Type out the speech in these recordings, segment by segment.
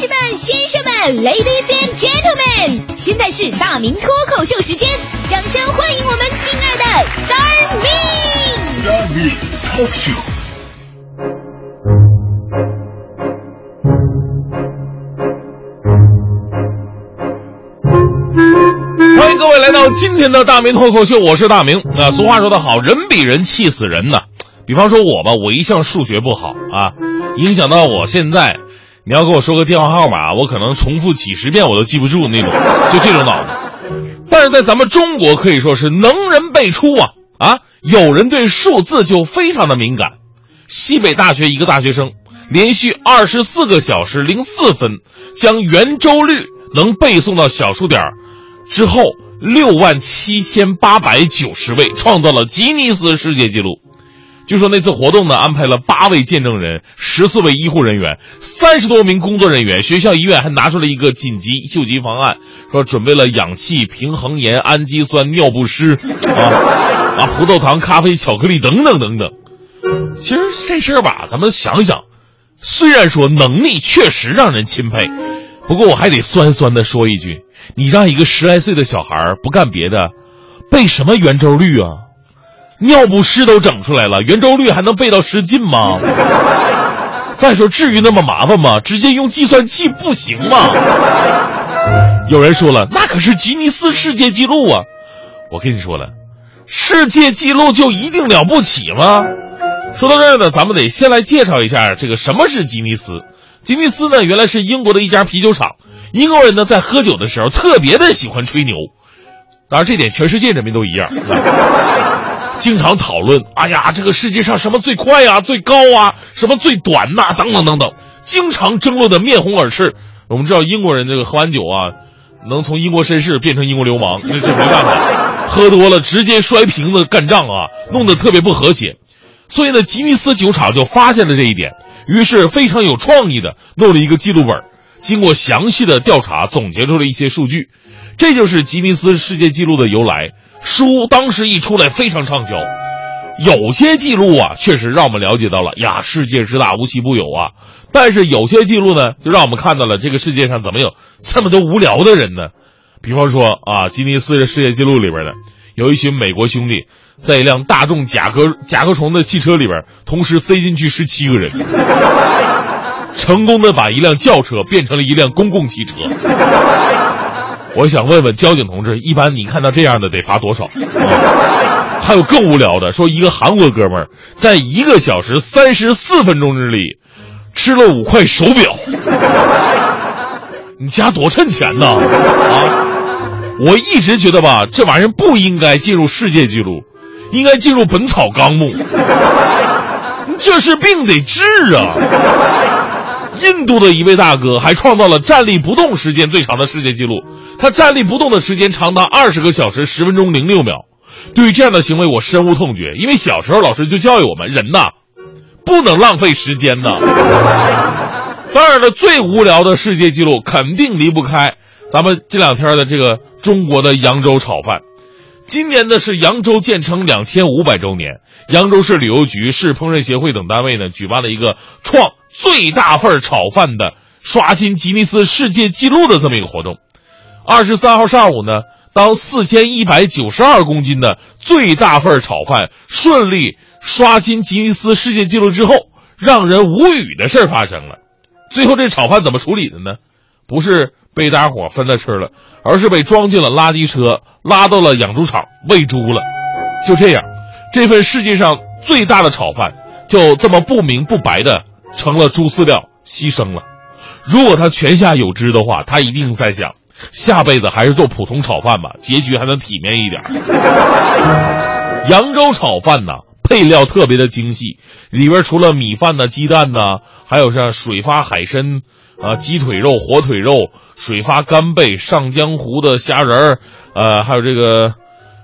士们、先生们，Ladies and Gentlemen，现在是大明脱口秀时间，掌声欢迎我们亲爱的 Star Me！大明脱口秀。欢迎各位来到今天的大明脱口秀，我是大明。啊，俗话说得好，人比人气死人呐。比方说我吧，我一向数学不好啊，影响到我现在，你要跟我说个电话号码，我可能重复几十遍我都记不住那种，就这种脑子。但是在咱们中国可以说是能人辈出啊啊！有人对数字就非常的敏感。西北大学一个大学生连续二十四个小时零四分将圆周率能背诵到小数点之后六万七千八百九十位，创造了吉尼斯世界纪录。据说那次活动呢，安排了八位见证人、十四位医护人员、三十多名工作人员，学校医院还拿出了一个紧急救急方案，说准备了氧气、平衡盐、氨基酸、尿不湿啊 啊，葡萄糖、咖啡、巧克力等等等等。其实这事儿吧，咱们想想，虽然说能力确实让人钦佩，不过我还得酸酸的说一句：你让一个十来岁的小孩不干别的，背什么圆周率啊？尿不湿都整出来了，圆周率还能背到十进吗？再说，至于那么麻烦吗？直接用计算器不行吗？有人说了，那可是吉尼斯世界纪录啊！我跟你说了，世界纪录就一定了不起吗？说到这儿呢，咱们得先来介绍一下这个什么是吉尼斯。吉尼斯呢，原来是英国的一家啤酒厂。英国人呢，在喝酒的时候特别的喜欢吹牛，当然这点全世界人民都一样。经常讨论，哎呀，这个世界上什么最快呀、最高啊，什么最短呐、等等等等，经常争论的面红耳赤。我们知道英国人这个喝完酒啊，能从英国绅士变成英国流氓，这这没办法，喝多了直接摔瓶子干仗啊，弄得特别不和谐。所以呢，吉尼斯酒厂就发现了这一点，于是非常有创意的弄了一个记录本，经过详细的调查，总结出了一些数据，这就是吉尼斯世界纪录的由来。书当时一出来非常畅销，有些记录啊，确实让我们了解到了呀，世界之大无奇不有啊。但是有些记录呢，就让我们看到了这个世界上怎么有这么多无聊的人呢？比方说啊，吉尼斯的世界纪录里边的有一群美国兄弟，在一辆大众甲壳甲壳虫的汽车里边，同时塞进去十七个人，成功的把一辆轿车变成了一辆公共汽车。我想问问交警同志，一般你看到这样的得罚多少？啊、还有更无聊的，说一个韩国哥们儿在一个小时三十四分钟之里吃了五块手表，你家多趁钱呐！啊，我一直觉得吧，这玩意儿不应该进入世界纪录，应该进入《本草纲目》。这是病得治啊！印度的一位大哥还创造了站立不动时间最长的世界纪录，他站立不动的时间长达二十个小时十分钟零六秒。对于这样的行为，我深恶痛绝，因为小时候老师就教育我们，人呐，不能浪费时间呐。当然了，最无聊的世界纪录肯定离不开咱们这两天的这个中国的扬州炒饭。今年呢是扬州建成两千五百周年，扬州市旅游局、市烹饪协会等单位呢举办了一个创最大份炒饭的刷新吉尼斯世界纪录的这么一个活动。二十三号上午呢，当四千一百九十二公斤的最大份炒饭顺利刷新吉尼斯世界纪录之后，让人无语的事儿发生了。最后这炒饭怎么处理的呢？不是被大家伙分了吃了，而是被装进了垃圾车，拉到了养猪场喂猪了。就这样，这份世界上最大的炒饭就这么不明不白的成了猪饲料牺牲了。如果他泉下有知的话，他一定在想，下辈子还是做普通炒饭吧，结局还能体面一点。扬州炒饭呐，配料特别的精细，里边除了米饭呐、鸡蛋呐，还有像水发海参。啊，鸡腿肉、火腿肉、水发干贝、上江湖的虾仁儿，呃，还有这个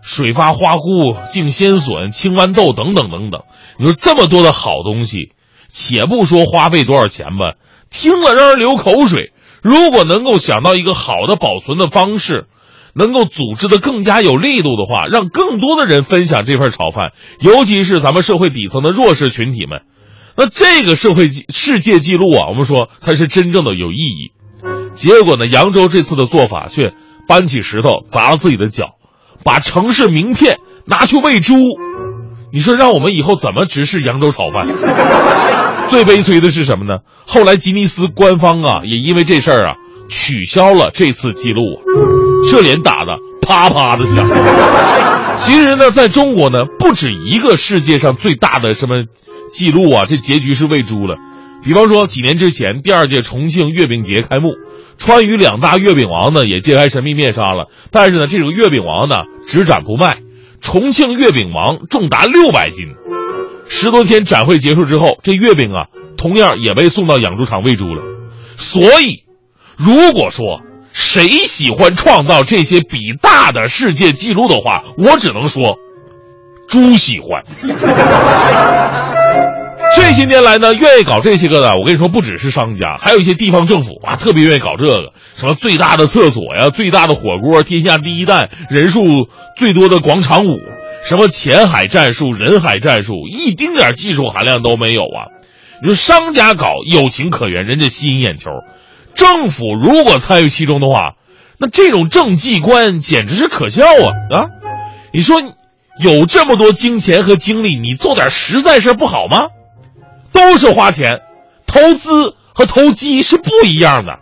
水发花菇、净鲜笋、青豌豆等等等等。你说这么多的好东西，且不说花费多少钱吧，听了让人流口水。如果能够想到一个好的保存的方式，能够组织的更加有力度的话，让更多的人分享这份炒饭，尤其是咱们社会底层的弱势群体们。那这个社会世界纪录啊，我们说才是真正的有意义。结果呢，扬州这次的做法却搬起石头砸了自己的脚，把城市名片拿去喂猪。你说让我们以后怎么直视扬州炒饭？最悲催的是什么呢？后来吉尼斯官方啊，也因为这事儿啊，取消了这次记录，这脸打的啪啪的响。其实呢，在中国呢，不止一个世界上最大的什么记录啊，这结局是喂猪了。比方说，几年之前，第二届重庆月饼节开幕，川渝两大月饼王呢也揭开神秘面纱了。但是呢，这种月饼王呢只展不卖，重庆月饼王重达六百斤。十多天展会结束之后，这月饼啊，同样也被送到养猪场喂猪了。所以，如果说谁喜欢创造这些比大的世界纪录的话，我只能说，猪喜欢。这些年来呢，愿意搞这些个的，我跟你说，不只是商家，还有一些地方政府啊，特别愿意搞这个，什么最大的厕所呀，最大的火锅，天下第一蛋，人数最多的广场舞。什么钱海战术、人海战术，一丁点技术含量都没有啊！你说商家搞有情可原，人家吸引眼球；政府如果参与其中的话，那这种政绩观简直是可笑啊啊！你说有这么多金钱和精力，你做点实在事不好吗？都是花钱，投资和投机是不一样的，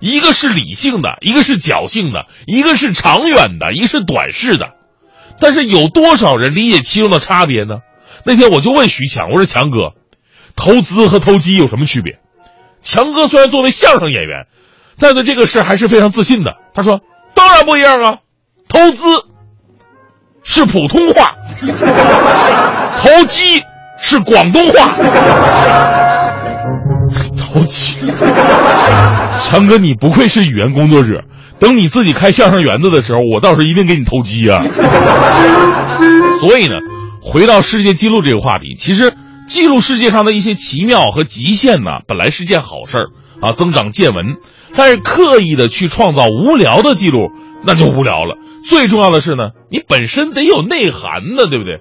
一个是理性的，一个是侥幸的，一个是长远的，一个是短视的。但是有多少人理解其中的差别呢？那天我就问徐强，我说强哥，投资和投机有什么区别？强哥虽然作为相声演员，但对这个事还是非常自信的。他说：“当然不一样啊，投资是普通话，投机是广东话。”投机，强哥你不愧是语言工作者。等你自己开相声园子的时候，我到时候一定给你投机啊！所以呢，回到世界纪录这个话题，其实记录世界上的一些奇妙和极限呢，本来是件好事儿啊，增长见闻。但是刻意的去创造无聊的记录，那就无聊了。最重要的是呢，你本身得有内涵的，对不对？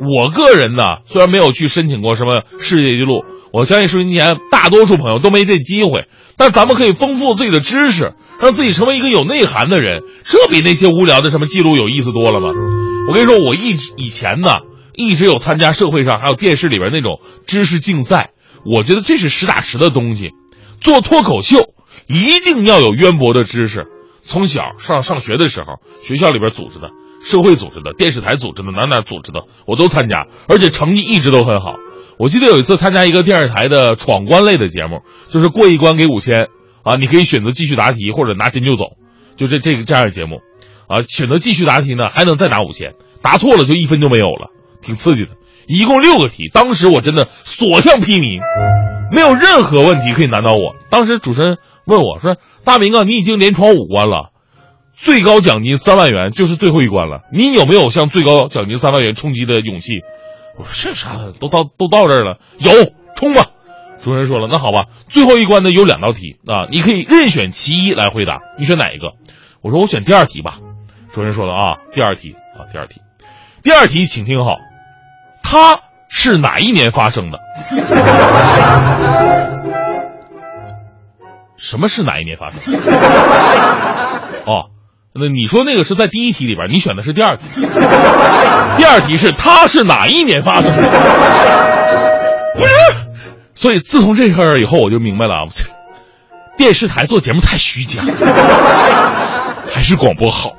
我个人呢，虽然没有去申请过什么世界纪录，我相信收音机前大多数朋友都没这机会。但咱们可以丰富自己的知识。让自己成为一个有内涵的人，这比那些无聊的什么记录有意思多了吗？我跟你说，我一直以前呢，一直有参加社会上还有电视里边那种知识竞赛，我觉得这是实打实的东西。做脱口秀一定要有渊博的知识。从小上上学的时候，学校里边组织的、社会组织的、电视台组织的、哪哪组织的，我都参加，而且成绩一直都很好。我记得有一次参加一个电视台的闯关类的节目，就是过一关给五千。啊，你可以选择继续答题，或者拿钱就走，就这这个这样的节目，啊，选择继续答题呢，还能再拿五千，答错了就一分就没有了，挺刺激的。一共六个题，当时我真的所向披靡，没有任何问题可以难倒我。当时主持人问我说：“大明啊，你已经连闯五关了，最高奖金三万元就是最后一关了，你有没有向最高奖金三万元冲击的勇气？”我说：“这啥？都到都到这儿了，有冲吧。”主持人说了：“那好吧，最后一关呢有两道题啊，你可以任选其一来回答，你选哪一个？”我说：“我选第二题吧。”主持人说了：“啊，第二题啊，第二题，第二题，请听好，它是哪一年发生的？什么是哪一年发生？哦，那你说那个是在第一题里边，你选的是第二题。第二题是他是哪一年发生的？不是。”所以自从这事儿以后，我就明白了啊，电视台做节目太虚假，还是广播好。